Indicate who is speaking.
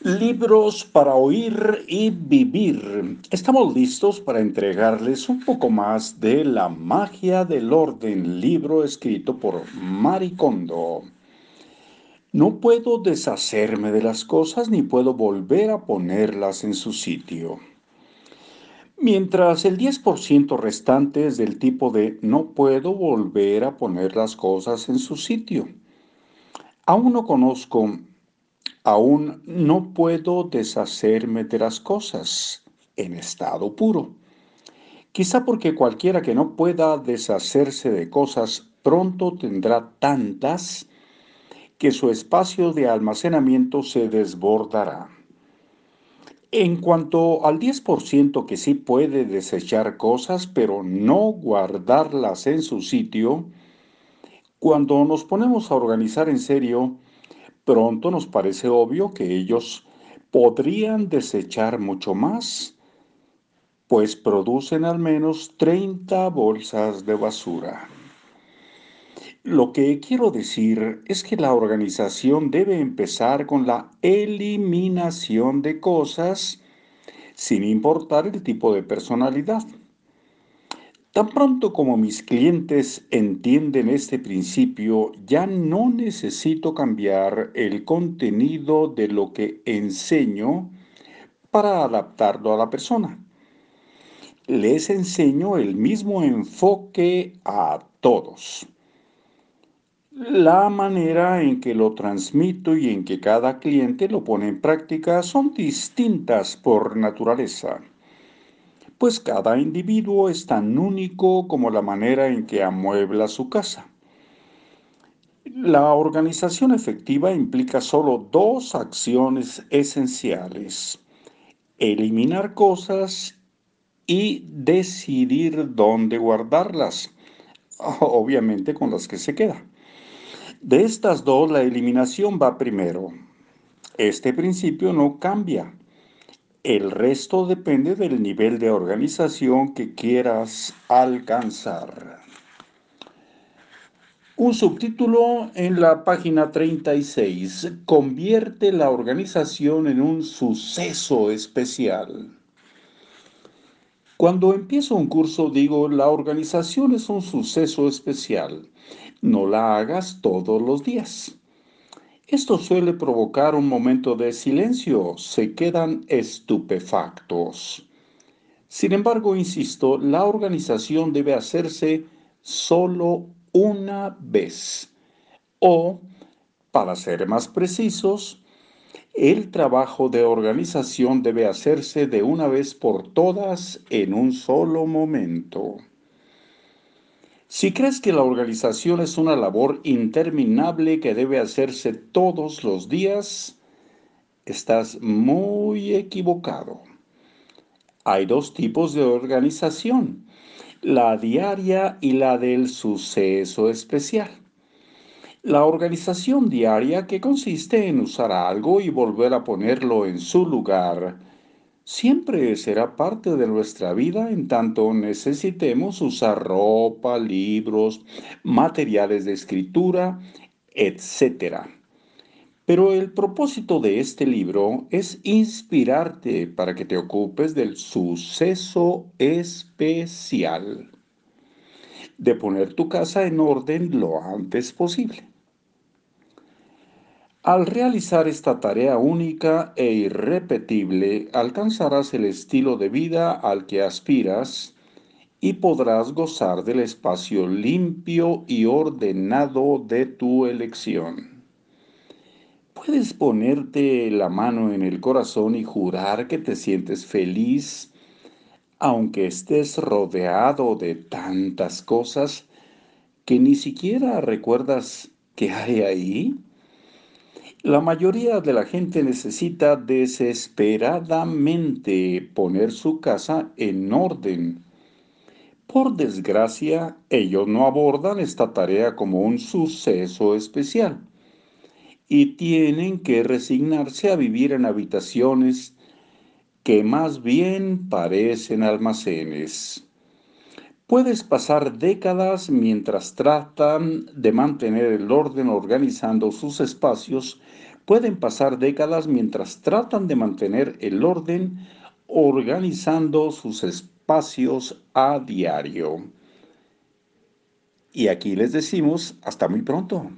Speaker 1: Libros para oír y vivir. Estamos listos para entregarles un poco más de La magia del orden, libro escrito por Maricondo. No puedo deshacerme de las cosas ni puedo volver a ponerlas en su sitio. Mientras el 10% restante es del tipo de no puedo volver a poner las cosas en su sitio. Aún no conozco Aún no puedo deshacerme de las cosas en estado puro. Quizá porque cualquiera que no pueda deshacerse de cosas pronto tendrá tantas que su espacio de almacenamiento se desbordará. En cuanto al 10% que sí puede desechar cosas, pero no guardarlas en su sitio, cuando nos ponemos a organizar en serio, Pronto nos parece obvio que ellos podrían desechar mucho más, pues producen al menos 30 bolsas de basura. Lo que quiero decir es que la organización debe empezar con la eliminación de cosas sin importar el tipo de personalidad. Tan pronto como mis clientes entienden este principio, ya no necesito cambiar el contenido de lo que enseño para adaptarlo a la persona. Les enseño el mismo enfoque a todos. La manera en que lo transmito y en que cada cliente lo pone en práctica son distintas por naturaleza pues cada individuo es tan único como la manera en que amuebla su casa. La organización efectiva implica solo dos acciones esenciales, eliminar cosas y decidir dónde guardarlas, obviamente con las que se queda. De estas dos, la eliminación va primero. Este principio no cambia. El resto depende del nivel de organización que quieras alcanzar. Un subtítulo en la página 36 convierte la organización en un suceso especial. Cuando empiezo un curso digo, la organización es un suceso especial. No la hagas todos los días. Esto suele provocar un momento de silencio, se quedan estupefactos. Sin embargo, insisto, la organización debe hacerse solo una vez. O, para ser más precisos, el trabajo de organización debe hacerse de una vez por todas en un solo momento. Si crees que la organización es una labor interminable que debe hacerse todos los días, estás muy equivocado. Hay dos tipos de organización, la diaria y la del suceso especial. La organización diaria que consiste en usar algo y volver a ponerlo en su lugar siempre será parte de nuestra vida en tanto necesitemos usar ropa, libros, materiales de escritura, etc. Pero el propósito de este libro es inspirarte para que te ocupes del suceso especial de poner tu casa en orden lo antes posible. Al realizar esta tarea única e irrepetible, alcanzarás el estilo de vida al que aspiras y podrás gozar del espacio limpio y ordenado de tu elección. Puedes ponerte la mano en el corazón y jurar que te sientes feliz, aunque estés rodeado de tantas cosas que ni siquiera recuerdas que hay ahí. La mayoría de la gente necesita desesperadamente poner su casa en orden. Por desgracia, ellos no abordan esta tarea como un suceso especial y tienen que resignarse a vivir en habitaciones que más bien parecen almacenes. Puedes pasar décadas mientras tratan de mantener el orden organizando sus espacios Pueden pasar décadas mientras tratan de mantener el orden organizando sus espacios a diario. Y aquí les decimos hasta muy pronto.